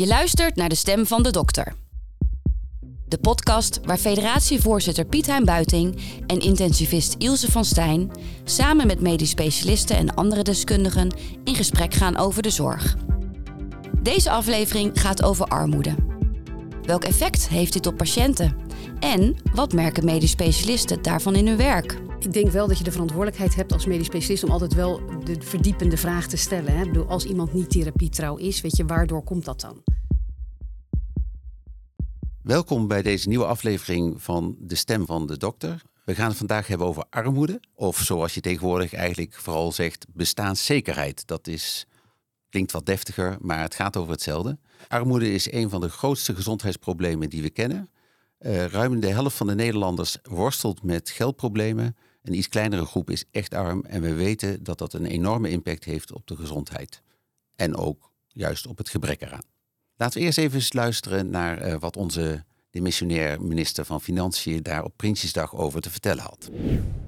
Je luistert naar de stem van de dokter. De podcast waar federatievoorzitter Piet Hein Buiting en intensivist Ilse van Stijn samen met medisch specialisten en andere deskundigen in gesprek gaan over de zorg. Deze aflevering gaat over armoede. Welk effect heeft dit op patiënten? En wat merken medisch specialisten daarvan in hun werk? Ik denk wel dat je de verantwoordelijkheid hebt als medisch specialist om altijd wel de verdiepende vraag te stellen. Hè? Bedoel, als iemand niet therapietrouw is, weet je, waardoor komt dat dan? Welkom bij deze nieuwe aflevering van De Stem van de Dokter. We gaan het vandaag hebben over armoede, of zoals je tegenwoordig eigenlijk vooral zegt, bestaanszekerheid. Dat is, klinkt wat deftiger, maar het gaat over hetzelfde. Armoede is een van de grootste gezondheidsproblemen die we kennen. Uh, ruim de helft van de Nederlanders worstelt met geldproblemen. Een iets kleinere groep is echt arm en we weten dat dat een enorme impact heeft op de gezondheid. En ook juist op het gebrek eraan. Laten we eerst even luisteren naar uh, wat onze demissionair minister van Financiën daar op Prinsjesdag over te vertellen had.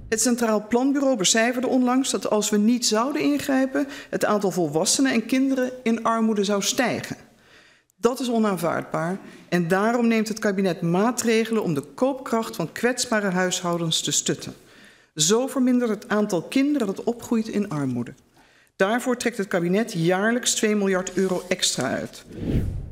Het Centraal Planbureau becijferde onlangs dat als we niet zouden ingrijpen, het aantal volwassenen en kinderen in armoede zou stijgen. Dat is onaanvaardbaar en daarom neemt het kabinet maatregelen om de koopkracht van kwetsbare huishoudens te stutten. Zo vermindert het aantal kinderen dat opgroeit in armoede. Daarvoor trekt het kabinet jaarlijks 2 miljard euro extra uit.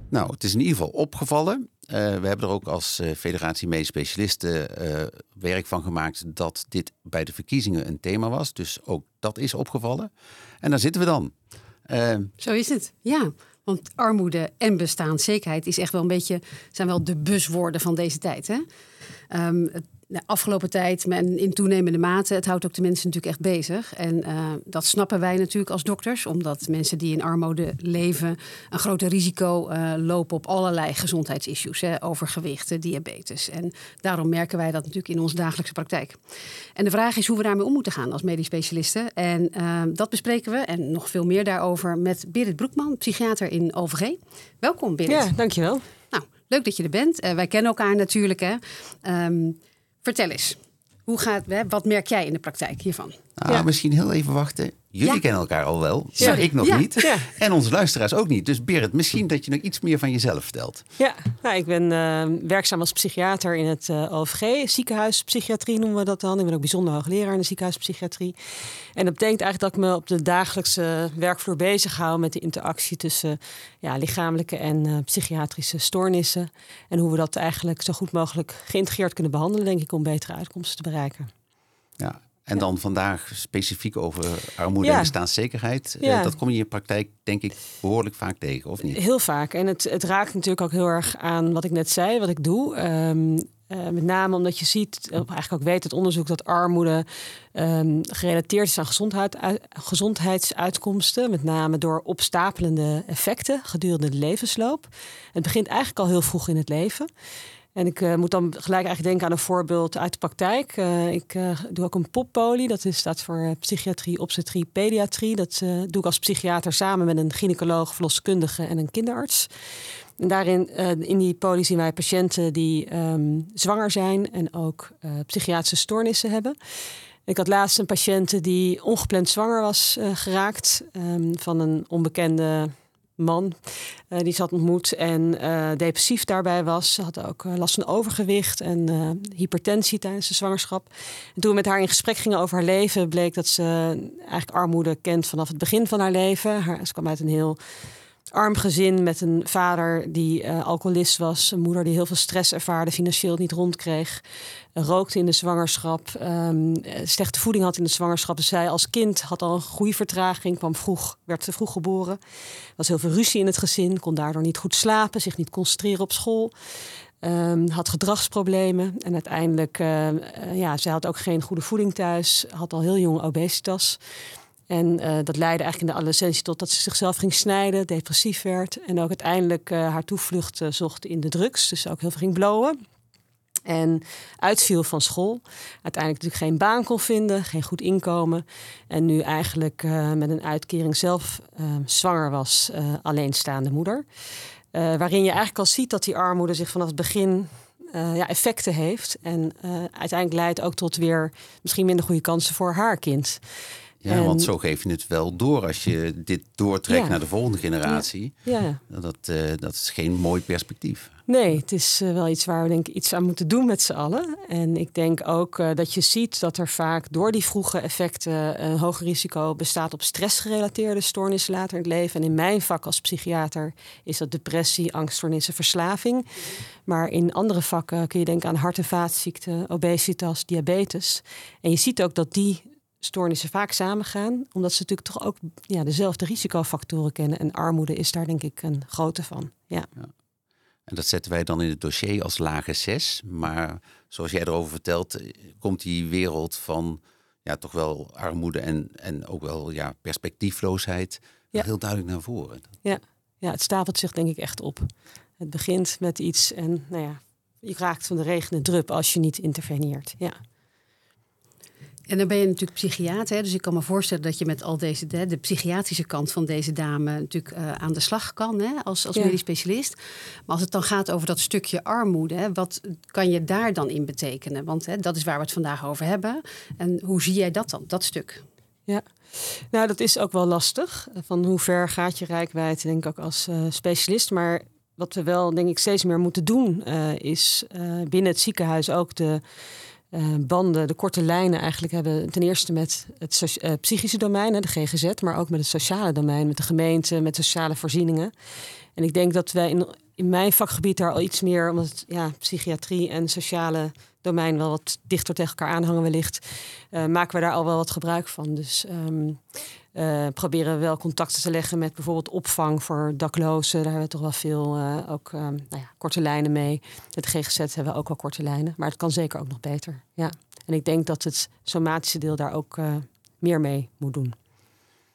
Nou, het is in ieder geval opgevallen. Uh, we hebben er ook als uh, Federatie Medisch Specialisten uh, werk van gemaakt dat dit bij de verkiezingen een thema was. Dus ook dat is opgevallen. En daar zitten we dan. Zo is het, ja. Want armoede en bestaanszekerheid is echt wel een beetje, zijn wel de buswoorden van deze tijd. Hè? Um, de afgelopen tijd en in toenemende mate, het houdt ook de mensen natuurlijk echt bezig. En uh, dat snappen wij natuurlijk als dokters, omdat mensen die in armoede leven een groter risico uh, lopen op allerlei gezondheidsissues, hè, overgewicht, diabetes. En daarom merken wij dat natuurlijk in onze dagelijkse praktijk. En de vraag is hoe we daarmee om moeten gaan als medisch specialisten. En uh, dat bespreken we en nog veel meer daarover met Berit Broekman, psychiater in OVG. Welkom, Berit. Ja, dankjewel. Nou, leuk dat je er bent. wij kennen elkaar natuurlijk. Hè. Um, Vertel eens, hoe gaat, wat merk jij in de praktijk hiervan? Nou, ja. Misschien heel even wachten. Jullie kennen elkaar al wel, maar ik nog niet. En onze luisteraars ook niet. Dus Berit, misschien dat je nog iets meer van jezelf vertelt. Ja, nou, ik ben uh, werkzaam als psychiater in het uh, OVG. Ziekenhuispsychiatrie noemen we dat dan. Ik ben ook bijzonder hoogleraar in de ziekenhuispsychiatrie. En dat betekent eigenlijk dat ik me op de dagelijkse werkvloer bezig hou met de interactie tussen ja, lichamelijke en uh, psychiatrische stoornissen. En hoe we dat eigenlijk zo goed mogelijk geïntegreerd kunnen behandelen, denk ik, om betere uitkomsten te bereiken. Ja, en dan vandaag specifiek over armoede en bestaanszekerheid. Ja. Uh, dat kom je in je praktijk, denk ik, behoorlijk vaak tegen, of niet? Heel vaak. En het, het raakt natuurlijk ook heel erg aan wat ik net zei, wat ik doe. Um, uh, met name omdat je ziet, eigenlijk ook weet het onderzoek, dat armoede um, gerelateerd is aan gezondheid, gezondheidsuitkomsten. Met name door opstapelende effecten gedurende de levensloop. Het begint eigenlijk al heel vroeg in het leven. En ik uh, moet dan gelijk eigenlijk denken aan een voorbeeld uit de praktijk. Uh, ik uh, doe ook een poppolie, dat is, staat voor psychiatrie, obstetrie, pediatrie. Dat doe ik als psychiater samen met een gynaecoloog, verloskundige en een kinderarts. En daarin, in die poli zien wij patiënten die um, zwanger zijn en ook psychiatrische stoornissen hebben. Ik had laatst een patiënt die ongepland zwanger was geraakt um, van een onbekende man uh, die ze had ontmoet en uh, depressief daarbij was. Ze had ook uh, last van overgewicht en hypertensie tijdens de zwangerschap. En toen we met haar in gesprek gingen over haar leven, bleek dat ze eigenlijk armoede kent vanaf het begin van haar leven. Haar, ze kwam uit een heel arm gezin met een vader die uh, alcoholist was, een moeder die heel veel stress ervaarde, financieel niet rondkreeg, uh, rookte in de zwangerschap, um, slechte voeding had in de zwangerschap. Dus zij als kind had al een groeivertraging, kwam vroeg, werd te vroeg geboren. Was heel veel ruzie in het gezin, kon daardoor niet goed slapen, zich niet concentreren op school. Um, had gedragsproblemen en uiteindelijk, ja, zij had ook geen goede voeding thuis, had al heel jong obesitas. En uh, dat leidde eigenlijk in de adolescentie tot dat ze zichzelf ging snijden, depressief werd. En ook uiteindelijk uh, haar toevlucht uh, zocht in de drugs. Dus ook heel veel ging blowen. En uitviel van school. Uiteindelijk natuurlijk geen baan kon vinden, geen goed inkomen. En nu eigenlijk met een uitkering zelf zwanger was, alleenstaande moeder. waarin je eigenlijk al ziet dat die armoede zich vanaf het begin ja, effecten heeft. En uiteindelijk leidt ook tot weer misschien minder goede kansen voor haar kind. Ja, want zo geef je het wel door als je dit doortrekt Ja. naar de volgende generatie. Ja, Dat, eh, dat is geen mooi perspectief. Nee, het is eh, wel iets waar we denk ik iets aan moeten doen met z'n allen. En ik denk ook eh, dat je ziet dat er vaak door die vroege effecten een hoger risico bestaat op stressgerelateerde stoornissen later in het leven. En in mijn vak als psychiater is dat depressie, angststoornissen, verslaving. Maar in andere vakken kun je denken aan hart- en vaatziekten, obesitas, diabetes. En je ziet ook dat die stoornissen vaak samengaan, omdat ze natuurlijk toch ook ja, dezelfde risicofactoren kennen. En armoede is daar denk ik een grote van. Ja. En dat zetten wij dan in het dossier als lage 6. Maar zoals jij erover vertelt, eh, komt die wereld van ja, toch wel armoede en, en ook wel ja, perspectiefloosheid Ja. heel duidelijk naar voren. Ja, het stapelt zich denk ik echt op. Het begint met iets en nou ja, je raakt van de regen de drup als je niet interveneert. Ja. En dan ben je natuurlijk psychiater. Hè? Dus ik kan me voorstellen dat je met al deze, de, de psychiatrische kant van deze dame natuurlijk eh, aan de slag kan hè? als, als Ja. medisch specialist. Maar als het dan gaat over dat stukje armoede, hè, wat kan je daar dan in betekenen? Want hè, dat is waar we het vandaag over hebben. En hoe zie jij dat dan, dat stuk? ja. Nou, dat is ook wel lastig. Van hoe ver gaat je rijkwijd, denk ik ook als eh, specialist. Maar wat we wel, denk ik, steeds meer moeten doen, eh, is binnen het ziekenhuis ook de eh, banden, de korte lijnen eigenlijk hebben. Ten eerste met het eh, psychische domein, de GGZ, maar ook met het sociale domein, met de gemeente, met sociale voorzieningen. En ik denk dat wij in, in mijn vakgebied daar al iets meer, omdat ja, psychiatrie en sociale domein wel wat dichter tegen elkaar aanhangen wellicht, eh, maken we daar al wel wat gebruik van. Dus ehm, eh, proberen we wel contacten te leggen met bijvoorbeeld opvang voor daklozen. Daar hebben we toch wel veel eh, ook ehm, nou ja, korte lijnen mee. De GGZ hebben we ook wel korte lijnen. Maar het kan zeker ook nog beter. Ja. En ik denk dat het somatische deel daar ook meer mee moet doen.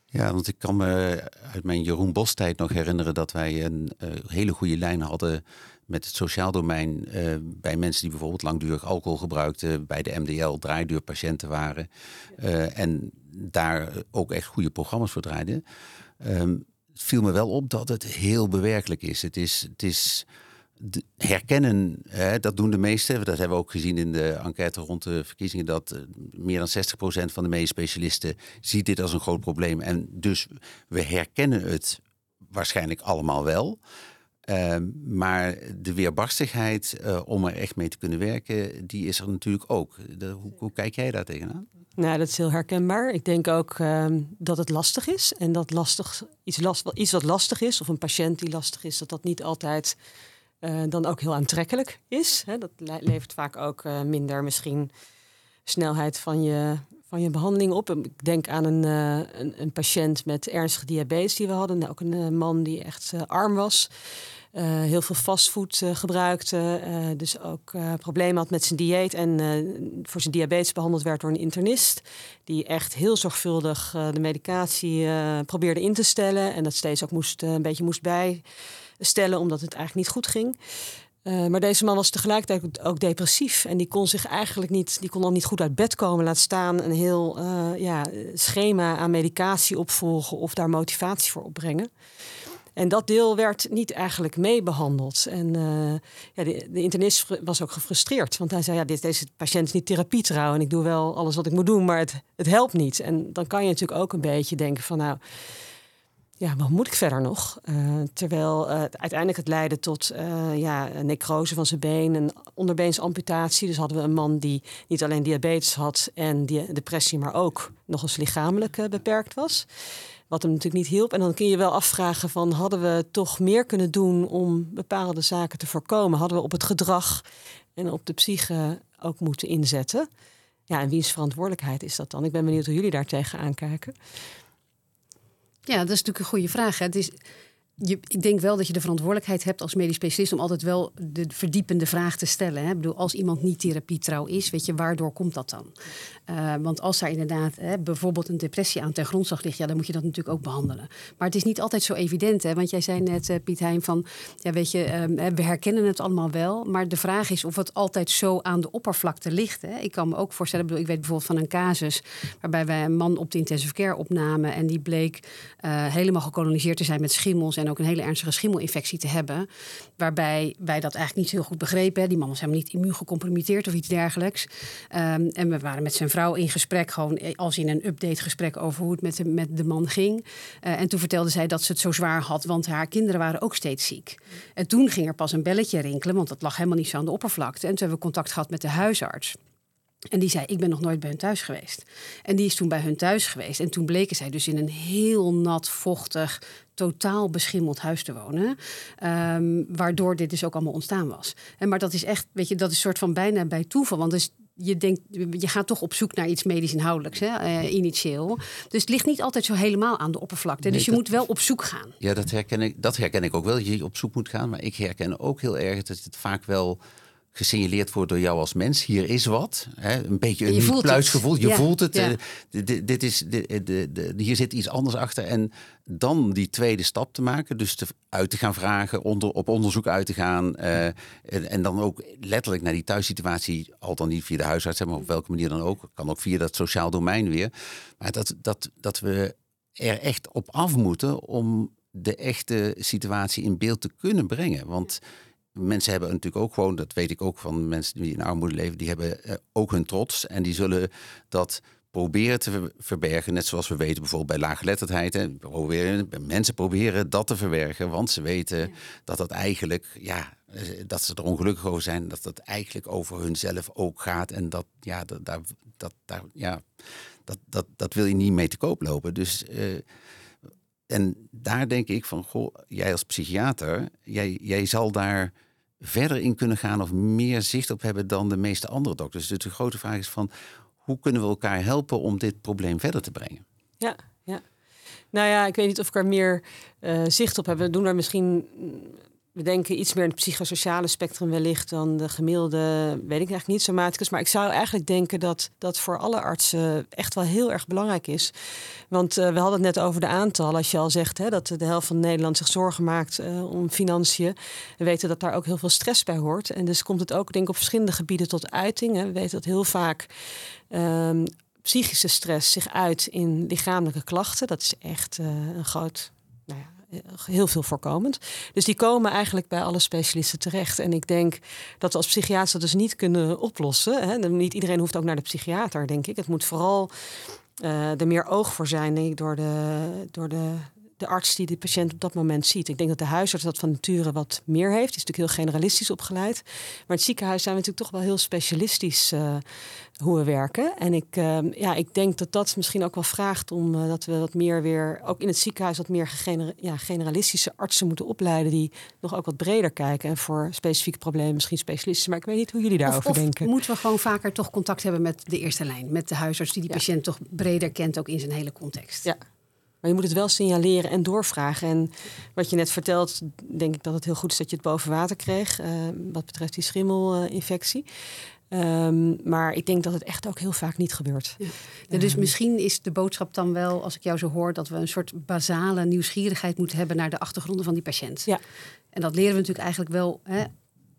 Ja, want ik kan me uit mijn Jeroen Bos tijd nog herinneren dat wij een hele goede lijn hadden met het sociaal domein eh, bij mensen die bijvoorbeeld langdurig alcohol gebruikten, bij de MDL draaideurpatiënten waren eh, en daar ook echt goede programma's voor draaiden. Ehm, viel me wel op dat het heel bewerkelijk is. Het is, het is herkennen, hè, dat doen de meesten. Dat hebben we ook gezien in de enquête rond de verkiezingen. Dat eh, meer dan 60% van de medisch specialisten ziet dit als een groot probleem. En dus we herkennen het waarschijnlijk allemaal wel. Ehm, maar de weerbarstigheid eh, om er echt mee te kunnen werken, die is er natuurlijk ook. Hoe, hoe kijk jij daar tegenaan? Nou, dat is heel herkenbaar. Ik denk ook ehm, dat het lastig is. En dat lastig, iets, last, iets wat lastig is, of een patiënt die lastig is, dat dat niet altijd eh, dan ook heel aantrekkelijk is. Dat le- levert vaak ook eh, minder misschien snelheid van je, van je behandeling op. Ik denk aan een, een, een patiënt met ernstige diabetes die we hadden. Nou, ook een man die echt arm was. Eh, heel veel fastfood eh, gebruikte. eh, dus ook problemen had met zijn dieet. En voor zijn diabetes behandeld werd door een internist. Die echt heel zorgvuldig de medicatie probeerde in te stellen. En dat steeds ook moest, een beetje moest bijstellen, omdat het eigenlijk niet goed ging. Maar deze man was tegelijkertijd ook depressief. En die kon zich eigenlijk niet, die kon dan niet goed uit bed komen. Laat staan een heel ja, schema aan medicatie opvolgen of daar motivatie voor opbrengen. En dat deel werd niet eigenlijk mee behandeld. En eh, ja, de, de internist was ook gefrustreerd. Want hij zei, ja, dit, deze patiënt is niet therapietrouw. En ik doe wel alles wat ik moet doen, maar het, het helpt niet. En dan kan je natuurlijk ook een beetje denken van... nou, ja, wat moet ik verder nog? Eh, terwijl eh, uiteindelijk het leidde tot eh, ja, necrose van zijn been, een onderbeensamputatie. Dus hadden we een man die niet alleen diabetes had en die depressie, maar ook nog eens lichamelijk beperkt was. Wat hem natuurlijk niet hielp. En dan kun je wel afvragen van hadden we toch meer kunnen doen om bepaalde zaken te voorkomen? Hadden we op het gedrag en op de psyche ook moeten inzetten? Ja, en wiens verantwoordelijkheid is dat dan? Ik ben benieuwd hoe jullie daar tegenaan kijken. Ja, dat is natuurlijk een goede vraag. Hè. Het is, je, ik denk wel dat je de verantwoordelijkheid hebt als medisch specialist om altijd wel de verdiepende vraag te stellen. Hè. Ik bedoel, als iemand niet therapietrouw is, weet je, waardoor komt dat dan? Eh, want als daar inderdaad hè, bijvoorbeeld een depressie aan ten grondslag ligt, ja, dan moet je dat natuurlijk ook behandelen. Maar het is niet altijd zo evident, hè? want jij zei net, eh, Piet Heijn, van ja, weet je, eh, we herkennen het allemaal wel, maar de vraag is of het altijd zo aan de oppervlakte ligt. Hè? Ik kan me ook voorstellen, ik, bedoel, ik weet bijvoorbeeld van een casus waarbij wij een man op de intensive care opnamen en die bleek eh, helemaal gekoloniseerd te zijn met schimmels en ook een hele ernstige schimmelinfectie te hebben. Waarbij wij dat eigenlijk niet heel goed begrepen. Die man was helemaal niet immuun gecompromitteerd of iets dergelijks. Ehm, en we waren met zijn vrouw in gesprek, gewoon als in een update gesprek over hoe het met de, met de man ging. Uh, en toen vertelde zij dat ze het zo zwaar had, want haar kinderen waren ook steeds ziek. En toen ging er pas een belletje rinkelen, want dat lag helemaal niet zo aan de oppervlakte. En toen hebben we contact gehad met de huisarts. En die zei, ik ben nog nooit bij hun thuis geweest. En die is toen bij hun thuis geweest. En toen bleken zij dus in een heel nat, vochtig, totaal beschimmeld huis te wonen. Ehm, waardoor dit dus ook allemaal ontstaan was. En maar dat is echt, weet je, dat is een soort van bijna bij toeval. Want dus je denkt, je gaat toch op zoek naar iets medisch inhoudelijks, hè, uh, initieel. Dus het ligt niet altijd zo helemaal aan de oppervlakte. dus je moet wel op zoek gaan. Ja, dat herken ik. Dat herken ik ook wel. Je op zoek moet gaan. Maar ik herken ook heel erg dat het vaak wel gesignaleerd wordt door jou als mens. Hier is wat. Hè? Een beetje een pluisgevoel. Je voelt het. Ja. Uh, dit, is, de, de, hier zit iets anders achter. En dan die tweede stap te maken. Dus te, uit te gaan vragen, onder, op onderzoek uit te gaan. Uh, en, en, dan ook letterlijk naar die thuissituatie. Al dan niet via de huisarts, maar op welke manier dan ook. Kan ook via dat sociaal domein weer. Maar dat, dat, dat we er echt op af moeten om de echte situatie in beeld te kunnen brengen. Want mensen hebben natuurlijk ook gewoon, dat weet ik ook van mensen die in armoede leven, die hebben eh, ook hun trots. En die zullen dat proberen te verbergen. Net zoals we weten bijvoorbeeld bij laaggeletterdheid. Proberen, mensen proberen dat te verbergen, want ze weten dat dat eigenlijk, ja, eh, dat ze er ongelukkig over zijn. Dat dat eigenlijk over hunzelf ook gaat. En dat, ja, dat, dat, dat, daar, ja, dat, dat, dat wil je niet mee te koop lopen. Dus... Uh, en daar denk ik van, goh, jij als psychiater, jij, jij zal daar verder in kunnen gaan of meer zicht op hebben dan de meeste andere dokters. Dus de grote vraag is van hoe kunnen we elkaar helpen om dit probleem verder te brengen? Ja, ja. Nou ja, ik weet niet of ik er meer uh, zicht op heb. We doen er misschien we denken iets meer in het psychosociale spectrum wellicht dan de gemiddelde, weet ik eigenlijk niet, somaticus. Maar ik zou eigenlijk denken dat dat voor alle artsen echt wel heel erg belangrijk is. Want uh, we hadden het net over de aantallen. Als je al zegt hè, dat de helft van Nederland zich zorgen maakt uh, om financiën. We weten dat daar ook heel veel stress bij hoort. En dus komt het ook, denk ik, op verschillende gebieden tot uiting. Hè. We weten dat heel vaak um, psychische stress zich uit in lichamelijke klachten. Dat is echt uh, een groot nou ja, heel veel voorkomend. Dus die komen eigenlijk bij alle specialisten terecht. En ik denk dat we als psychiater dat dus niet kunnen oplossen. Hè. Niet iedereen hoeft ook naar de psychiater, denk ik. Het moet vooral uh, er meer oog voor zijn denk ik, door, de, door de de arts die de patiënt op dat moment ziet. Ik denk dat de huisarts dat van nature wat meer heeft. Die is natuurlijk heel generalistisch opgeleid. Maar het ziekenhuis zijn we natuurlijk toch wel heel specialistisch uh, hoe we werken. En ik, uh, ja, ik denk dat dat misschien ook wel vraagt om uh, dat we wat meer weer, ook in het ziekenhuis, wat meer gener ja, generalistische artsen moeten opleiden. Die nog ook wat breder kijken. En voor specifieke problemen misschien specialisten. Maar ik weet niet hoe jullie daarover of, of denken. Moeten we gewoon vaker toch contact hebben met de eerste lijn, met de huisarts die die ja. patiënt toch breder kent, ook in zijn hele context. Ja. Maar je moet het wel signaleren en doorvragen. En wat je net vertelt, denk ik dat het heel goed is dat je het boven water kreeg. Uh, wat betreft die schimmelinfectie. Um, maar ik denk dat het echt ook heel vaak niet gebeurt. Ja. Ja, dus um, misschien is de boodschap dan wel, als ik jou zo hoor, dat we een soort basale nieuwsgierigheid moeten hebben naar de achtergronden van die patiënt. Ja. En dat leren we natuurlijk eigenlijk wel hè,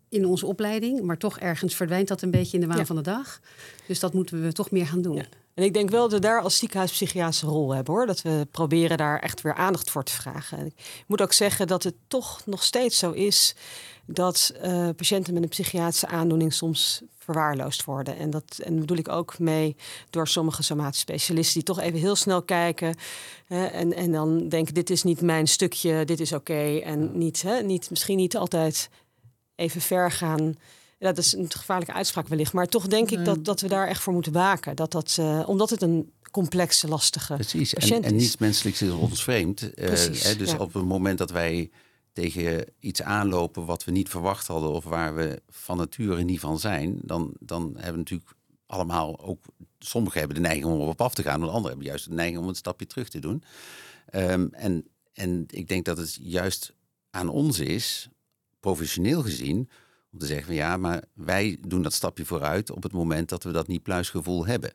in onze opleiding, maar toch ergens verdwijnt dat een beetje in de waan ja. van de dag. Dus dat moeten we toch meer gaan doen. En ik denk wel dat we daar als ziekenhuis psychiatrische rol hebben hoor. Dat we proberen daar echt weer aandacht voor te vragen. Ik moet ook zeggen dat het toch nog steeds zo is dat uh, patiënten met een psychiatrische aandoening soms verwaarloosd worden. En dat en bedoel ik ook mee door sommige somatische specialisten die toch even heel snel kijken hè, en, en dan denken: dit is niet mijn stukje, dit is oké. Okay, en niet, hè, niet, misschien niet altijd even ver gaan dat is een gevaarlijke uitspraak wellicht. Maar toch denk ik dat, dat we daar echt voor moeten waken. Dat dat, uh, omdat het een complexe, lastige Precies. patiënt en, en is. niets menselijks is ons vreemd. Precies, uh, hè, dus ja. op het moment dat wij tegen iets aanlopen wat we niet verwacht hadden... of waar we van nature niet van zijn... dan, dan hebben we natuurlijk allemaal ook... Sommigen hebben de neiging om op af te gaan... en anderen hebben juist de neiging om een stapje terug te doen. Um, en, en ik denk dat het juist aan ons is, professioneel gezien om te zeggen van ja, maar wij doen dat stapje vooruit op het moment dat we dat niet pluisgevoel hebben.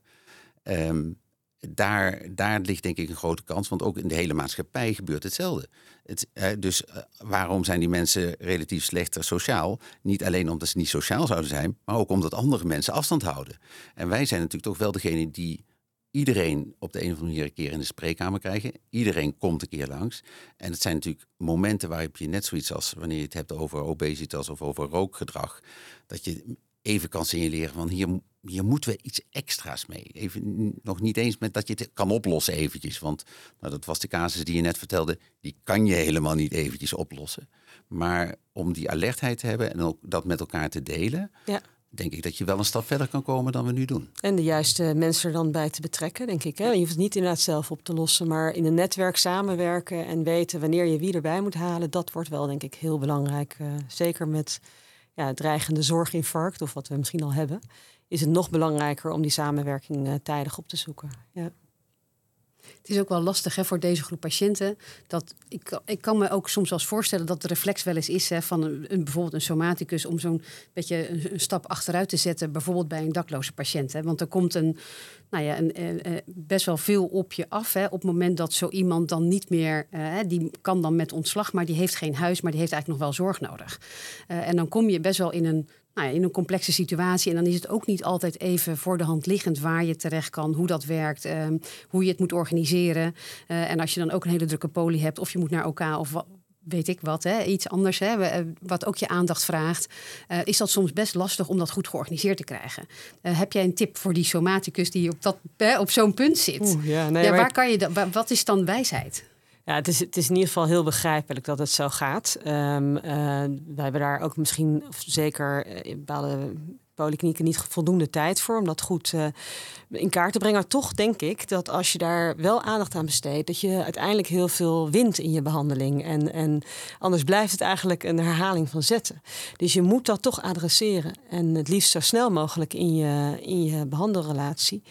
Um, daar, daar ligt denk ik een grote kans, want ook in de hele maatschappij gebeurt hetzelfde. Het, uh, dus uh, waarom zijn die mensen relatief slechter sociaal? Niet alleen omdat ze niet sociaal zouden zijn, maar ook omdat andere mensen afstand houden. En wij zijn natuurlijk toch wel degene die iedereen op de een of andere keer in de spreekkamer krijgen. Iedereen komt een keer langs. En het zijn natuurlijk momenten waarop je net zoiets als wanneer je het hebt over obesitas of over rookgedrag, dat je even kan signaleren van hier, hier moeten we iets extra's mee. Even, nog niet eens met dat je het kan oplossen eventjes. Want nou, dat was de casus die je net vertelde, die kan je helemaal niet eventjes oplossen. Maar om die alertheid te hebben en ook dat met elkaar te delen, Ja. Denk ik dat je wel een stap verder kan komen dan we nu doen. En de juiste mensen er dan bij te betrekken, denk ik. Hè? Je hoeft het niet inderdaad zelf op te lossen, maar in een netwerk samenwerken en weten wanneer je wie erbij moet halen, dat wordt wel, denk ik, heel belangrijk. Eh, zeker met ja, dreigende zorginfarct, of wat we misschien al hebben, is het nog belangrijker om die samenwerking eh, tijdig op te zoeken. Ja. Het is ook wel lastig hè, voor deze groep patiënten. Dat ik, ik kan me ook soms wel eens voorstellen dat de reflex wel eens is hè, van een, bijvoorbeeld een somaticus om zo'n beetje een, stap achteruit te zetten, bijvoorbeeld bij een dakloze patiënt. Hè. Want er komt een, nou ja, een, best wel veel op je af. Hè, op het moment dat zo iemand dan niet meer, uh, die kan dan met ontslag, maar die heeft geen huis, maar die heeft eigenlijk nog wel zorg nodig. Uh, en dan kom je best wel in een nou ja, in een complexe situatie. En dan is het ook niet altijd even voor de hand liggend waar je terecht kan, hoe dat werkt, uh, hoe je het moet organiseren. Uh, en als je dan ook een hele drukke poli hebt, of je moet naar OK of wat, weet ik wat, hè, iets anders, hè, wat ook je aandacht vraagt, uh, is dat soms best lastig om dat goed georganiseerd te krijgen. heb jij een tip voor die somaticus die op, dat, op zo'n punt zit? Oeh, ja, nee, ja, waar kan je dat, wat is dan wijsheid? Ja, het is, het is in ieder geval heel begrijpelijk dat het zo gaat. Um, wij hebben daar ook misschien, of zeker in bepaalde polyklinieken, niet voldoende tijd voor om dat goed uh, in kaart te brengen. Maar toch denk ik dat als je daar wel aandacht aan besteedt, dat je uiteindelijk heel veel wint in je behandeling. En, en anders blijft het eigenlijk een herhaling van zetten. Dus je moet dat toch adresseren. En het liefst zo snel mogelijk in je, in je behandelrelatie.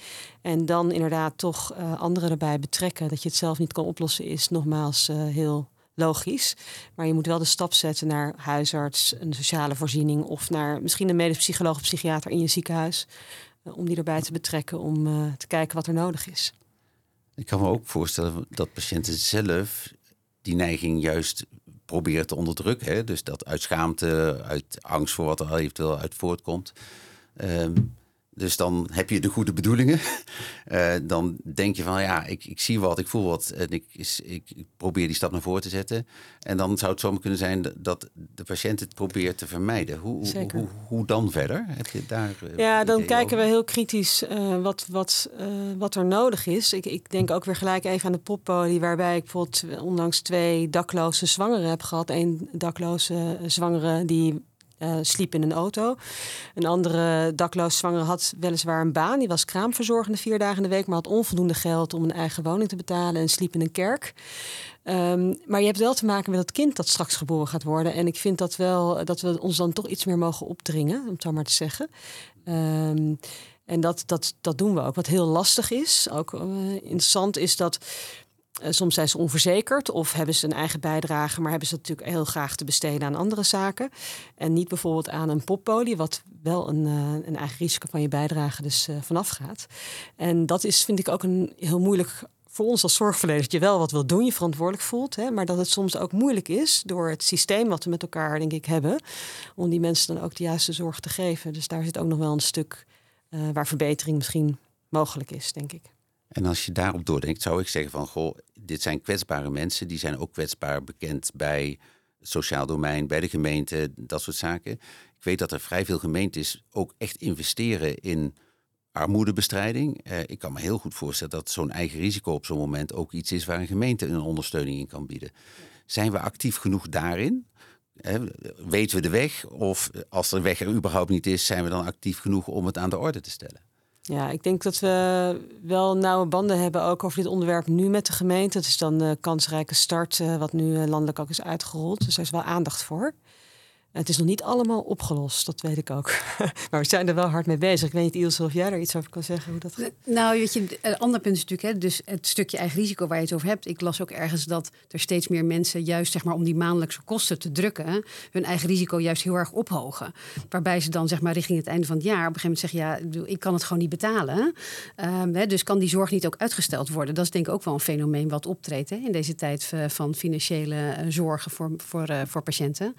En dan inderdaad toch uh, anderen erbij betrekken. Dat je het zelf niet kan oplossen, is nogmaals uh, heel logisch. Maar je moet wel de stap zetten naar huisarts, een sociale voorziening of naar misschien een medisch psycholoog of psychiater in je ziekenhuis. Uh, om die erbij te betrekken om uh, te kijken wat er nodig is. Ik kan me ook voorstellen dat patiënten zelf die neiging juist proberen te onderdrukken. Dus dat uit schaamte, uit angst voor wat er eventueel uit voortkomt. Um, dus dan heb je de goede bedoelingen. Uh, dan denk je van ja, ik, ik zie wat, ik voel wat en ik, ik, ik, probeer die stap naar voren te zetten. En dan zou het zomaar kunnen zijn dat de patiënt het probeert te vermijden. Hoe, hoe, hoe, hoe, dan verder? Heb je daar, uh, ja, dan kijken over? we heel kritisch uh, wat, wat, wat er nodig is. Ik, ik denk ook weer gelijk even aan de poppolie, waarbij ik bijvoorbeeld onlangs twee dakloze zwangeren heb gehad. Eén dakloze zwangere die uh, sliep in een auto. Een andere dakloos zwangere had weliswaar een baan. Die was kraamverzorgende vier dagen in de week, maar had onvoldoende geld om een eigen woning te betalen en sliep in een kerk. Um, maar je hebt wel te maken met dat kind dat straks geboren gaat worden. En ik vind dat wel dat we ons dan toch iets meer mogen opdringen, om het zo maar te zeggen. Um, en dat, dat, dat doen we ook. Wat heel lastig is, ook uh, interessant, is dat soms zijn ze onverzekerd of hebben ze een eigen bijdrage, maar hebben ze natuurlijk heel graag te besteden aan andere zaken. En niet bijvoorbeeld aan een poppolie, wat wel een, uh, een eigen risico van je bijdrage dus uh, vanaf gaat. En dat is, vind ik, ook een heel moeilijk voor ons als zorgverlener. Dat je wel wat wil doen, je verantwoordelijk voelt, hè, maar dat het soms ook moeilijk is door het systeem wat we met elkaar, denk ik, hebben, om die mensen dan ook de juiste zorg te geven. Dus daar zit ook nog wel een stuk waar verbetering misschien mogelijk is, denk ik. En als je daarop doordenkt, zou ik zeggen van goh, dit zijn kwetsbare mensen, die zijn ook kwetsbaar bekend bij het sociaal domein, bij de gemeente, dat soort zaken. Ik weet dat er vrij veel gemeentes ook echt investeren in armoedebestrijding. Uh, ik kan me heel goed voorstellen dat zo'n eigen risico op zo'n moment ook iets is waar een gemeente een ondersteuning in kan bieden. Zijn we actief genoeg daarin? Uh, weten we de weg? Of als de weg er überhaupt niet is, zijn we dan actief genoeg om het aan de orde te stellen? Ja, ik denk dat we wel nauwe banden hebben ook over dit onderwerp nu met de gemeente. Dat is dan de kansrijke start, uh, wat nu landelijk ook is uitgerold. Dus er is wel aandacht voor. Het is nog niet allemaal opgelost, dat weet ik ook. maar we zijn er wel hard mee bezig. Ik weet niet, Ilse, of jij er iets over kan zeggen hoe dat gaat. Nou, weet je, een ander punt is natuurlijk, hè, dus het stukje eigen risico waar je het over hebt. Ik las ook ergens dat er steeds meer mensen, juist zeg maar om die maandelijkse kosten te drukken, hun eigen risico juist heel erg ophogen. Waarbij ze dan zeg maar richting het einde van het jaar op een gegeven moment zeggen, ja, ik kan het gewoon niet betalen. Um, hè, dus kan die zorg niet ook uitgesteld worden. Dat is denk ik ook wel een fenomeen wat optreedt hè, in deze tijd van financiële zorgen voor, voor, uh, voor patiënten.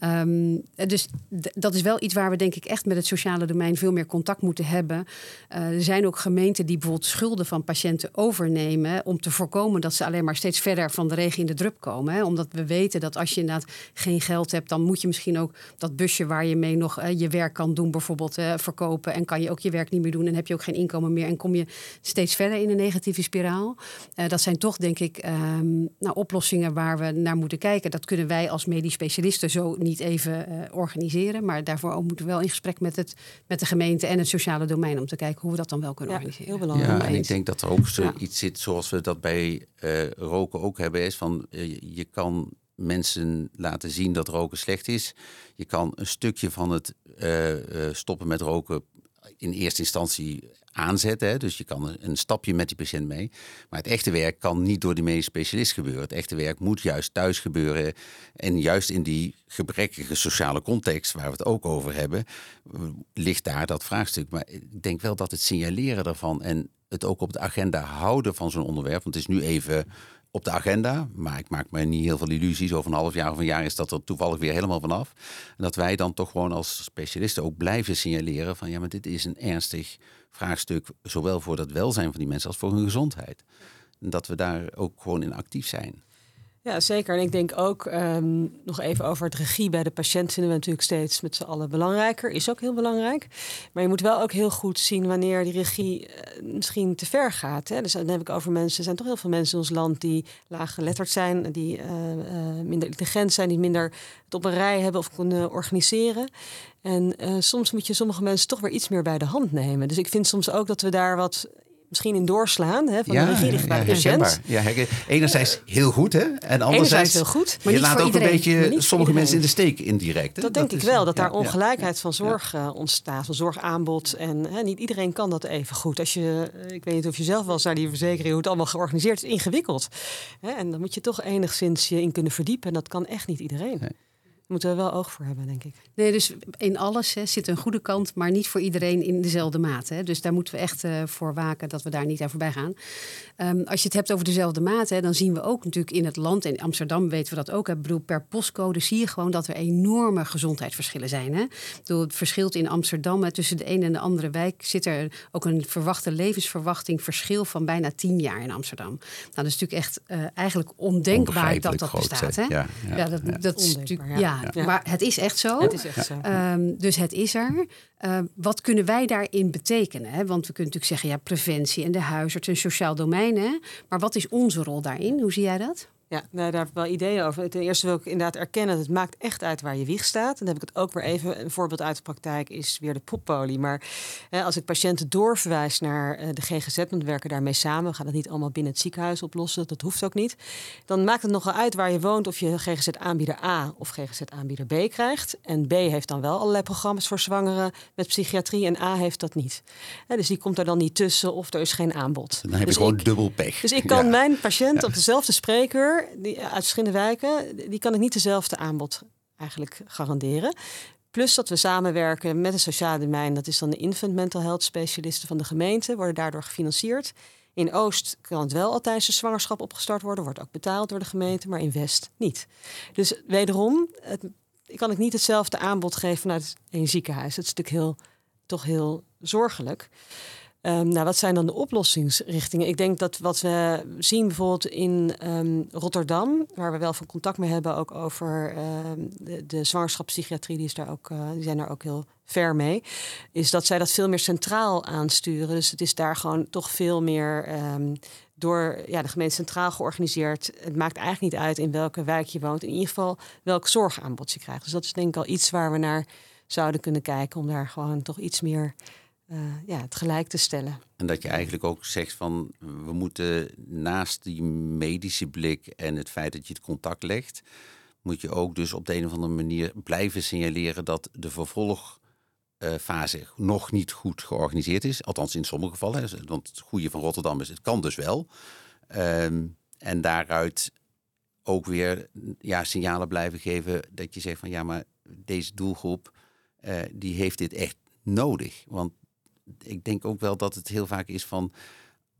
Um, Ehm, dus dat is wel iets waar we denk ik echt met het sociale domein veel meer contact moeten hebben. Uh, er zijn ook gemeenten die bijvoorbeeld schulden van patiënten overnemen om te voorkomen dat ze alleen maar steeds verder van de regen in de drup komen. Hè. Omdat we weten dat als je inderdaad geen geld hebt, dan moet je misschien ook dat busje waar je mee nog uh, je werk kan doen, bijvoorbeeld verkopen. En kan je ook je werk niet meer doen en heb je ook geen inkomen meer en kom je steeds verder in een negatieve spiraal. dat zijn toch denk ik um, nou, oplossingen waar we naar moeten kijken. Dat kunnen wij als medisch specialisten zo niet even uh, organiseren. Maar daarvoor ook moeten we wel in gesprek met, het, met de gemeente en het sociale domein om te kijken hoe we dat dan wel kunnen ja, organiseren. Heel belangrijk. Ja, en ik denk dat er ook zo iets zit zoals we dat bij uh, roken ook hebben. Is van uh, je kan mensen laten zien dat roken slecht is. Je kan een stukje van het stoppen met roken in eerste instantie aanzetten. Hè? Dus je kan een stapje met die patiënt mee. Maar het echte werk kan niet door die medisch specialist gebeuren. Het echte werk moet juist thuis gebeuren. En juist in die gebrekkige sociale context waar we het ook over hebben, ligt daar dat vraagstuk. Maar ik denk wel dat het signaleren daarvan en het ook op de agenda houden van zo'n onderwerp. Want het is nu even op de agenda. Maar ik maak me niet heel veel illusies. Over een half jaar of een jaar is dat er toevallig weer helemaal vanaf. Dat wij dan toch gewoon als specialisten ook blijven signaleren van ja, maar dit is een ernstig vraagstuk. Zowel voor het welzijn van die mensen als voor hun gezondheid. Dat we daar ook gewoon in actief zijn. Ja, zeker. En ik denk ook um, nog even over het regie bij de patiënt vinden we natuurlijk steeds met z'n allen belangrijker. Is ook heel belangrijk. Maar je moet wel ook heel goed zien wanneer die regie uh, misschien te ver gaat. Hè? Dus dan heb ik over mensen. Er zijn toch heel veel mensen in ons land die laaggeletterd zijn, die uh, uh, minder intelligent zijn, die minder het op een rij hebben of kunnen organiseren. En soms moet je sommige mensen toch weer iets meer bij de hand nemen. Dus ik vind soms ook dat we daar wat misschien in doorslaan. Hè, van ja, de regie bij ja. Ja, enerzijds heel goed, hè? En anderzijds heel goed. Maar je laat ook iedereen. een beetje sommige mensen in de steek indirect. Hè? Dat, denk ik wel, dat daar ongelijkheid van zorg uh, ontstaat, van zorgaanbod. En hè, niet iedereen kan dat even goed. Als je, ik weet niet of je zelf wel eens naar die verzekering, hoe het allemaal georganiseerd is, ingewikkeld. Hè, en dan moet je toch enigszins je in kunnen verdiepen. En dat kan echt niet iedereen. Nee. Moeten we wel oog voor hebben, denk ik. Nee, dus in alles hè, zit een goede kant, maar niet voor iedereen in dezelfde mate. Hè. Dus daar moeten we echt uh, voor waken dat we daar niet aan voorbij gaan. Um, als je het hebt over dezelfde mate, hè, dan zien we ook natuurlijk in het land, en in Amsterdam weten we dat ook. Ik bedoel, per postcode zie je gewoon dat er enorme gezondheidsverschillen zijn. Hè. Bedoel, het verschilt in Amsterdam hè, tussen de ene en de andere wijk zit er ook een verwachte levensverwachting verschil van bijna tien jaar in Amsterdam. Nou, dat is natuurlijk echt uh, eigenlijk ondenkbaar dat dat groot, bestaat. Hè? Ja, ja, ja, dat, ja. dat is natuurlijk. Ja. Ja. maar het is echt zo. Het is echt zo. Um, dus het is er. Uh, wat kunnen wij daarin betekenen? Hè? Want we kunnen natuurlijk zeggen, ja, preventie en de huisarts en sociaal domein. Hè? Maar wat is onze rol daarin? Hoe zie jij dat? Ja, nou, daar heb ik wel ideeën over. Ten eerste wil ik inderdaad erkennen dat het maakt echt uit waar je wieg staat. En dan heb ik het ook weer even. Een voorbeeld uit de praktijk is weer de poppolie. Maar hè, als ik patiënten doorverwijs naar uh, de GGZ, want we werken daarmee samen. We gaan dat niet allemaal binnen het ziekenhuis oplossen. Dat hoeft ook niet. Dan maakt het nogal uit waar je woont of je GGZ-aanbieder A of GGZ-aanbieder B krijgt. En B heeft dan wel allerlei programma's voor zwangeren met psychiatrie en A heeft dat niet. Hè, dus die komt er dan niet tussen of er is geen aanbod. Dan heb dus je gewoon ik, dubbel pech. Dus ik kan Ja. mijn patiënt op dezelfde spreker, die, uit verschillende wijken, die kan ik niet dezelfde aanbod eigenlijk garanderen. Plus dat we samenwerken met een sociale domein, dat is dan de infant mental health specialisten van de gemeente, worden daardoor gefinancierd. In Oost kan het wel al tijdens de zwangerschap opgestart worden, wordt ook betaald door de gemeente, maar in West niet. Dus wederom, het, kan ik niet hetzelfde aanbod geven vanuit één ziekenhuis. Dat is natuurlijk heel, toch heel zorgelijk. Um, nou, wat zijn dan de oplossingsrichtingen? Ik denk dat wat we zien bijvoorbeeld in um, Rotterdam, waar we wel van contact mee hebben, ook over um, de, de die, is daar ook, uh, die zijn daar ook heel ver mee, is dat zij dat veel meer centraal aansturen. Dus het is daar gewoon toch veel meer door ja, de gemeente centraal georganiseerd. Het maakt eigenlijk niet uit in welke wijk je woont, in ieder geval welk zorgaanbod je krijgt. Dus dat is denk ik al iets waar we naar zouden kunnen kijken om daar gewoon toch iets meer uh, ja, het gelijk te stellen. En dat je eigenlijk ook zegt van we moeten naast die medische blik en het feit dat je het contact legt, moet je ook dus op de een of andere manier blijven signaleren dat de vervolgfase nog niet goed georganiseerd is. Althans in sommige gevallen. Want het goede van Rotterdam is, het kan dus wel. Um, en daaruit ook weer ja, signalen blijven geven dat je zegt van ja, maar deze doelgroep uh, die heeft dit echt nodig. Want ik denk ook wel dat het heel vaak is van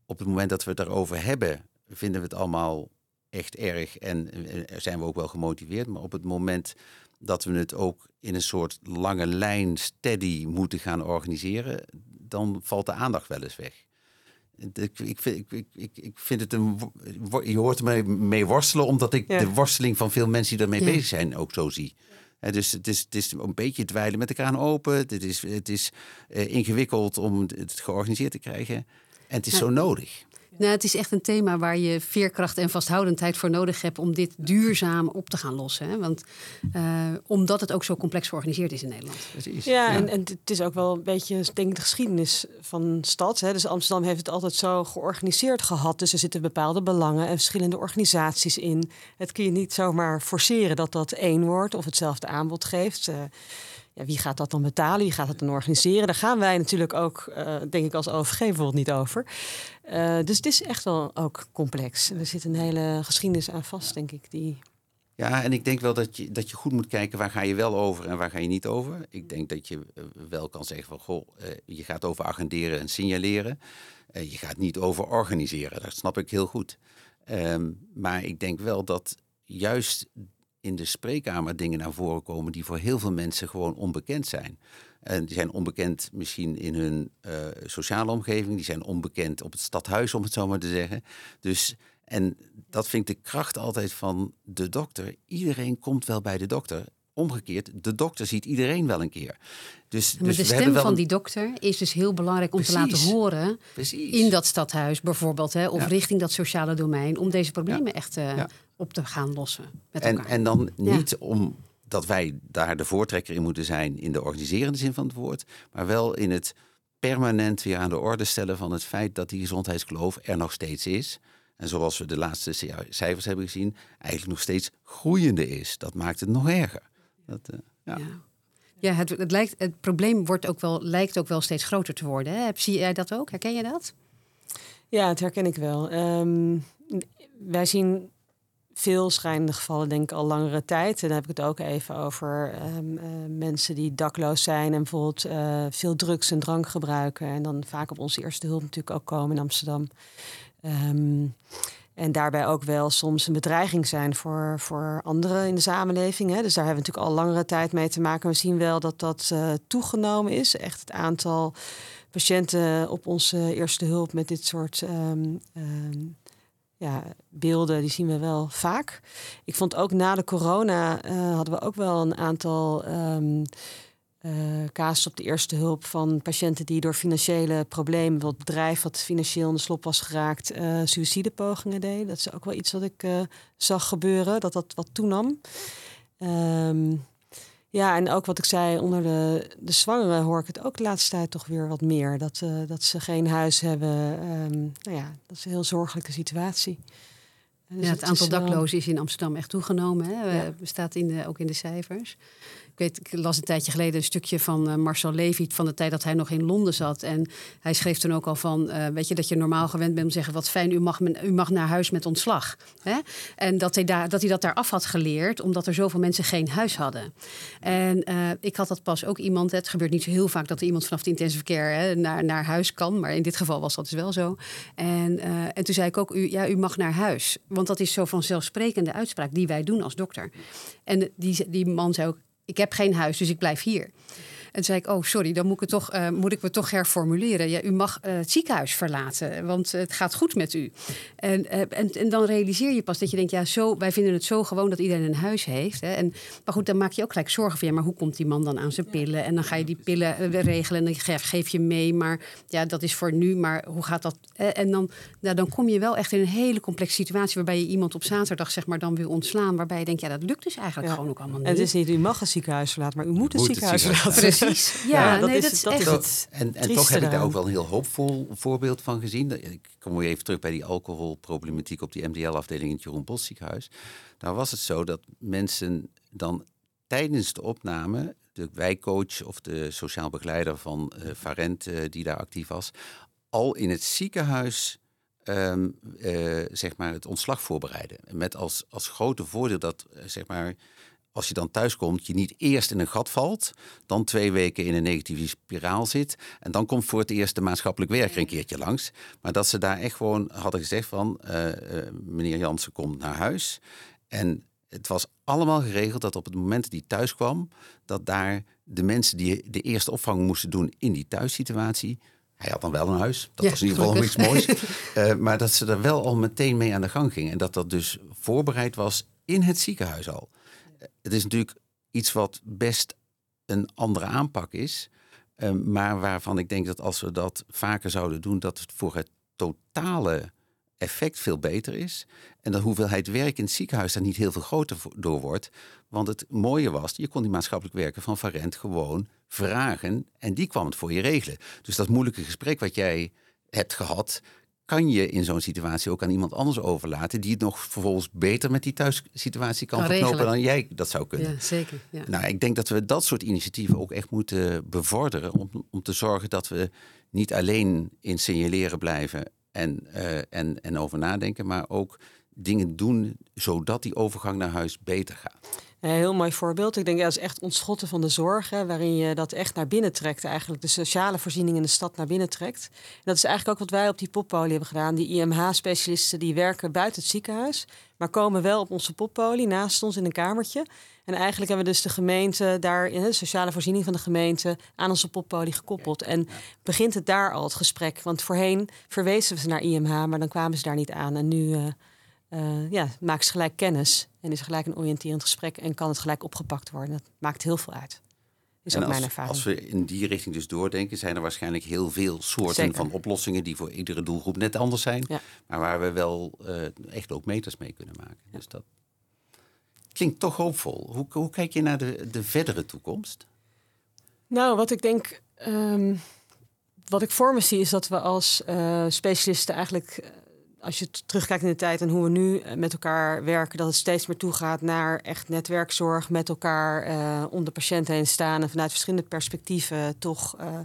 op het moment dat we het erover hebben, vinden we het allemaal echt erg en zijn we ook wel gemotiveerd. Maar op het moment dat we het ook in een soort lange lijn steady moeten gaan organiseren, dan valt de aandacht wel eens weg. Ik, ik, vind, ik, ik, ik vind het een. Je hoort er mee worstelen, omdat ik de worsteling van veel mensen die ermee bezig zijn ook zo zie. Dus het is, het is een beetje dweilen met de kraan open. Het is, het is uh, ingewikkeld om het georganiseerd te krijgen. En het is zo nodig. Nou, het is echt een thema waar je veerkracht en vasthoudendheid voor nodig hebt om dit duurzaam op te gaan lossen. Hè? Want uh, omdat het ook zo complex georganiseerd is in Nederland. Precies. Ja, En, en het is ook wel een beetje denk ik, de geschiedenis van stad. Hè? Dus Amsterdam heeft het altijd zo georganiseerd gehad. Dus er zitten bepaalde belangen en verschillende organisaties in. Het kun je niet zomaar forceren dat dat één wordt of hetzelfde aanbod geeft. Uh, ja, wie gaat dat dan betalen? Wie gaat dat dan organiseren? Daar gaan wij natuurlijk ook, uh, denk ik, als OVG bijvoorbeeld niet over. Uh, dus het is echt wel ook complex. Er zit een hele geschiedenis aan vast, denk ik. Die... Ja, en ik denk wel dat je, dat je goed moet kijken waar ga je wel over en waar ga je niet over. Ik denk dat je eh, wel kan zeggen van, goh, je gaat over agenderen en signaleren. je gaat niet over organiseren, dat snap ik heel goed. Um, maar ik denk wel dat juist in de spreekkamer dingen naar voren komen die voor heel veel mensen gewoon onbekend zijn. En die zijn onbekend misschien in hun uh, sociale omgeving, die zijn onbekend op het stadhuis, om het zo maar te zeggen. Dus, en dat vind ik de kracht altijd van de dokter. Iedereen komt wel bij de dokter. Omgekeerd, de dokter ziet iedereen wel een keer. Dus, maar dus de stem van die dokter is dus heel belangrijk om te laten horen Precies. in dat stadhuis bijvoorbeeld, hè, of richting dat sociale domein, om deze problemen echt uh, op te gaan lossen. Met en, elkaar. en dan niet om dat wij daar de voortrekker in moeten zijn in de organiserende zin van het woord, maar wel in het permanent weer aan de orde stellen van het feit dat die gezondheidskloof er nog steeds is. En zoals we de laatste cijfers hebben gezien, eigenlijk nog steeds groeiende is. Dat maakt het nog erger. Dat, uh, ja. ja. Ja, het, het, lijkt, het probleem wordt ook wel, lijkt ook wel steeds groter te worden. Hè? Zie jij dat ook? Herken je dat? Ja, het herken ik wel. Um, wij zien veel schrijnende gevallen, denk ik, al langere tijd. En dan heb ik het ook even over um, uh, mensen die dakloos zijn en bijvoorbeeld uh, veel drugs en drank gebruiken. En dan vaak op onze eerste hulp natuurlijk ook komen in Amsterdam. Um, en daarbij ook wel soms een bedreiging zijn voor, voor anderen in de samenleving. Hè. Dus daar hebben we natuurlijk al langere tijd mee te maken. We zien wel dat dat uh, toegenomen is. Echt het aantal patiënten op onze eerste hulp met dit soort um, ja, beelden, die zien we wel vaak. Ik vond ook na de corona uh, hadden we ook wel een aantal um, uh, casus op de eerste hulp van patiënten die door financiële problemen, wat bedrijf wat financieel in de slop was geraakt, uh, suïcidepogingen deden. Dat is ook wel iets wat ik zag gebeuren, dat dat wat toenam. Um, ja, en ook wat ik zei, onder de, de zwangeren hoor ik het ook de laatste tijd toch weer wat meer. Dat, uh, dat ze geen huis hebben. Um, nou ja, dat is een heel zorgelijke situatie. Dus ja, het, het aantal daklozen is in Amsterdam echt toegenomen. Hè? Ja. staat in de, ook in de cijfers. Ik, weet, ik las een tijdje geleden een stukje van uh, Marcel Levy van de tijd dat hij nog in Londen zat. En hij schreef toen ook al van, uh, weet je, dat je normaal gewend bent om te zeggen, wat fijn, u mag, u mag naar huis met ontslag. Hè? En dat hij, daar, dat hij dat daar af had geleerd, omdat er zoveel mensen geen huis hadden. En uh, ik had dat pas ook iemand, het gebeurt niet zo heel vaak dat er iemand vanaf de intensive care hè, naar, naar huis kan, maar in dit geval was dat dus wel zo. En, en toen zei ik ook, u, ja, u mag naar huis. Want dat is zo vanzelfsprekende uitspraak die wij doen als dokter. En die, die man zei ook, ik heb geen huis, dus ik blijf hier. En zei ik, oh sorry, dan moet ik, het toch, uh, moet ik me toch herformuleren. Ja, u mag uh, het ziekenhuis verlaten, want het gaat goed met u. En, uh, en, en dan realiseer je pas dat je denkt, ja, zo, wij vinden het zo gewoon dat iedereen een huis heeft. Hè. En, maar goed, dan maak je ook gelijk zorgen van, ja, maar hoe komt die man dan aan zijn pillen? En dan ga je die pillen regelen en dan geef, geef je mee. Maar ja, dat is voor nu, maar hoe gaat dat? En dan, nou, dan kom je wel echt in een hele complexe situatie waarbij je iemand op zaterdag zeg maar dan wil ontslaan. Waarbij je denkt, ja, dat lukt dus eigenlijk ja. gewoon ook allemaal niet. En het is niet, u mag een ziekenhuis verlaten, maar u moet een moet ziekenhuis verlaten. Precies. Ja, ja dat, nee, is, dat is, dat echt het En, en toch heb ik daar ook wel een heel hoopvol voorbeeld van gezien. Ik kom weer even terug bij die alcoholproblematiek op die MDL-afdeling in het Jeroen Bos ziekenhuis. Daar was het zo dat mensen dan tijdens de opname, de wijkcoach of de sociaal begeleider van uh, Varent, uh, die daar actief was, al in het ziekenhuis um, uh, zeg maar het ontslag voorbereiden. Met als, als grote voordeel dat zeg maar als je dan thuis komt, je niet eerst in een gat valt, dan twee weken in een negatieve spiraal zit. En dan komt voor het eerst de maatschappelijk werker een keertje langs. Maar dat ze daar echt gewoon hadden gezegd van, uh, uh, meneer Jansen komt naar huis. En het was allemaal geregeld dat op het moment dat hij thuis kwam, dat daar de mensen die de eerste opvang moesten doen in die thuissituatie, hij had dan wel een huis, dat Ja, was in ieder geval iets moois, Eh, maar dat ze er wel al meteen mee aan de gang gingen en dat dat dus voorbereid was in het ziekenhuis al. Het is natuurlijk iets wat best een andere aanpak is, eh, maar waarvan ik denk dat als we dat vaker zouden doen, dat het voor het totale effect veel beter is. En de hoeveelheid werk in het ziekenhuis daar niet heel veel groter door wordt. Want het mooie was, je kon die maatschappelijk werken van Varent gewoon vragen. En die kwam het voor je regelen. Dus dat moeilijke gesprek wat jij hebt gehad, kan je in zo'n situatie ook aan iemand anders overlaten. Die het nog vervolgens beter met die thuissituatie kan Kan verknopen dan jij dat zou kunnen. Ja, zeker. Ja. Nou, ik denk dat we dat soort initiatieven ook echt moeten bevorderen. Om, om te zorgen dat we niet alleen in signaleren blijven en, eh, en, en over nadenken, maar ook dingen doen zodat die overgang naar huis beter gaat. Een heel mooi voorbeeld. Ik denk dat is echt ontschotten van de zorg, hè, waarin je dat echt naar binnen trekt, eigenlijk de sociale voorziening in de stad naar binnen trekt. En dat is eigenlijk ook wat wij op die poppolie hebben gedaan. Die IMH-specialisten die werken buiten het ziekenhuis, maar komen wel op onze poppolie naast ons in een kamertje. En eigenlijk hebben we dus de gemeente daar, de sociale voorziening van de gemeente, aan onze poppolie gekoppeld. En begint het daar al het gesprek? Want voorheen verwezen we ze naar IMH, maar dan kwamen ze daar niet aan. En nu eh, eh, ja, ze gelijk kennis en is gelijk een oriënterend gesprek en kan het gelijk opgepakt worden. Dat maakt heel veel uit. Is en ook als, mijn ervaring. als we in die richting dus doordenken, zijn er waarschijnlijk heel veel soorten Zeker. van oplossingen die voor iedere doelgroep net anders zijn. Ja. Maar waar we wel eh, echt ook meters mee kunnen maken. Dus dat klinkt toch hoopvol. Hoe, hoe kijk je naar de, de verdere toekomst? Nou, wat ik denk, ehm, wat ik voor me zie, is dat we als eh, specialisten eigenlijk, als je terugkijkt in de tijd en hoe we nu eh, met elkaar werken, dat het steeds meer toegaat naar echt netwerkzorg met elkaar eh, om de heen staan en vanuit verschillende perspectieven toch eh,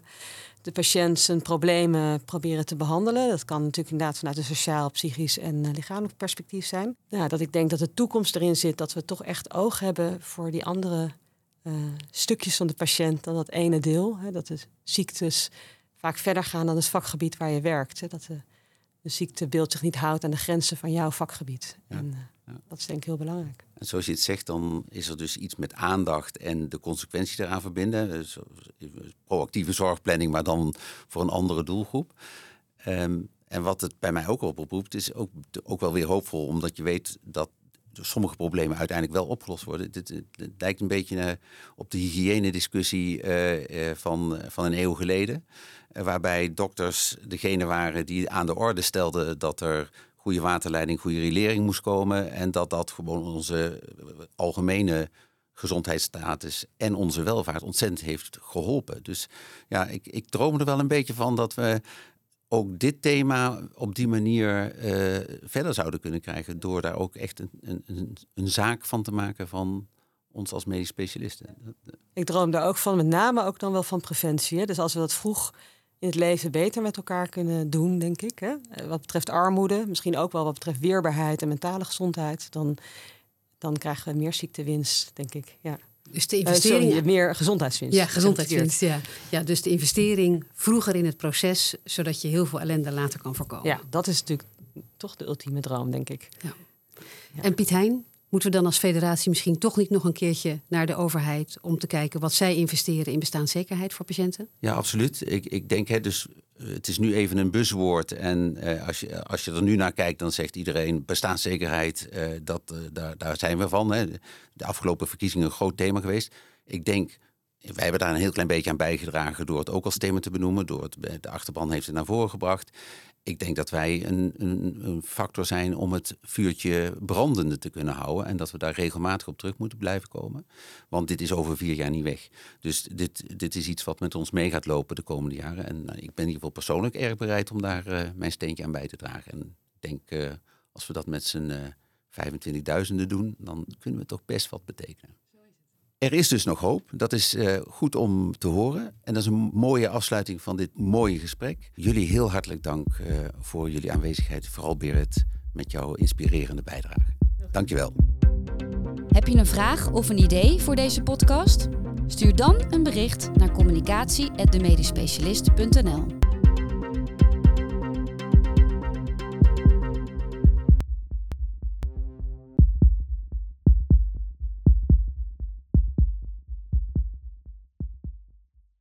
de patiënt zijn problemen proberen te behandelen. Dat kan natuurlijk inderdaad vanuit een sociaal, psychisch en eh, lichamelijk perspectief zijn. Ja, dat ik denk dat de toekomst erin zit dat we toch echt oog hebben voor die andere stukjes van de patiënt dan dat ene deel. Hè, dat de ziektes vaak verder gaan dan het vakgebied waar je werkt. Hè, dat de, de ziektebeeld zich niet houdt aan de grenzen van jouw vakgebied. Ja, En eh, dat is denk ik heel belangrijk. En zoals je het zegt, dan is er dus iets met aandacht en de consequentie eraan verbinden. Dus proactieve zorgplanning, maar dan voor een andere doelgroep. Ehm, en wat het bij mij ook oproept, is ook, ook wel weer hoopvol, omdat je weet dat sommige problemen uiteindelijk wel opgelost worden. Dit, lijkt een beetje eh, op de hygiënediscussie eh, van, van een eeuw geleden. Waarbij dokters degene waren die aan de orde stelden dat er goede waterleiding, goede riolering moest komen. En dat dat gewoon onze algemene gezondheidsstatus en onze welvaart ontzettend heeft geholpen. Dus ja, ik, ik droom er wel een beetje van dat we ook dit thema op die manier eh, verder zouden kunnen krijgen. Door daar ook echt een, een, een, zaak van te maken van ons als medisch specialisten. Ik droom daar ook van, met name ook dan wel van preventie. Hè. Dus als we dat vroeg in het leven beter met elkaar kunnen doen, denk ik. Hè. Eh, Wat betreft armoede, misschien ook wel wat betreft weerbaarheid en mentale gezondheid, dan, dan krijgen we meer ziektewinst, denk ik. Ja. Dus de Eh, investering. sorry, meer gezondheidswinst. ja, gezondheidswinst. Ja. ja, dus de investering vroeger in het proces, zodat je heel veel ellende later kan voorkomen. Ja, dat is natuurlijk toch de ultieme droom, denk ik. Ja. En Piet Hein, moeten we dan als federatie misschien toch niet nog een keertje naar de overheid om te kijken wat zij investeren in bestaanszekerheid voor patiënten? Ja, absoluut. Ik, ik denk, hè, dus eh, het is nu even een buzzwoord. En eh, als, je, als je er nu naar kijkt, dan zegt iedereen bestaanszekerheid, eh, dat, eh, daar, daar zijn we van. Hè. De afgelopen verkiezingen een groot thema geweest. Ik denk, wij hebben daar een heel klein beetje aan bijgedragen door het ook als thema te benoemen. Door het, de achterban heeft het naar voren gebracht. Ik denk dat wij een, een, een factor zijn om het vuurtje brandende te kunnen houden. En dat we daar regelmatig op terug moeten blijven komen. Want dit is over vier jaar niet weg. Dus dit, dit is iets wat met ons mee gaat lopen de komende jaren. En nou, ik ben in ieder geval persoonlijk erg bereid om daar eh, mijn steentje aan bij te dragen. En ik denk, eh, als we dat met z'n eh 25.000 doen, dan kunnen we toch best wat betekenen. Er is dus nog hoop. Dat is eh, goed om te horen. En dat is een mooie afsluiting van dit mooie gesprek. Jullie heel hartelijk dank eh, voor jullie aanwezigheid. Vooral Berit met jouw inspirerende bijdrage. Dankjewel. Heb je een vraag of een idee voor deze podcast? Stuur dan een bericht naar communicatie@demedischespecialist.nl.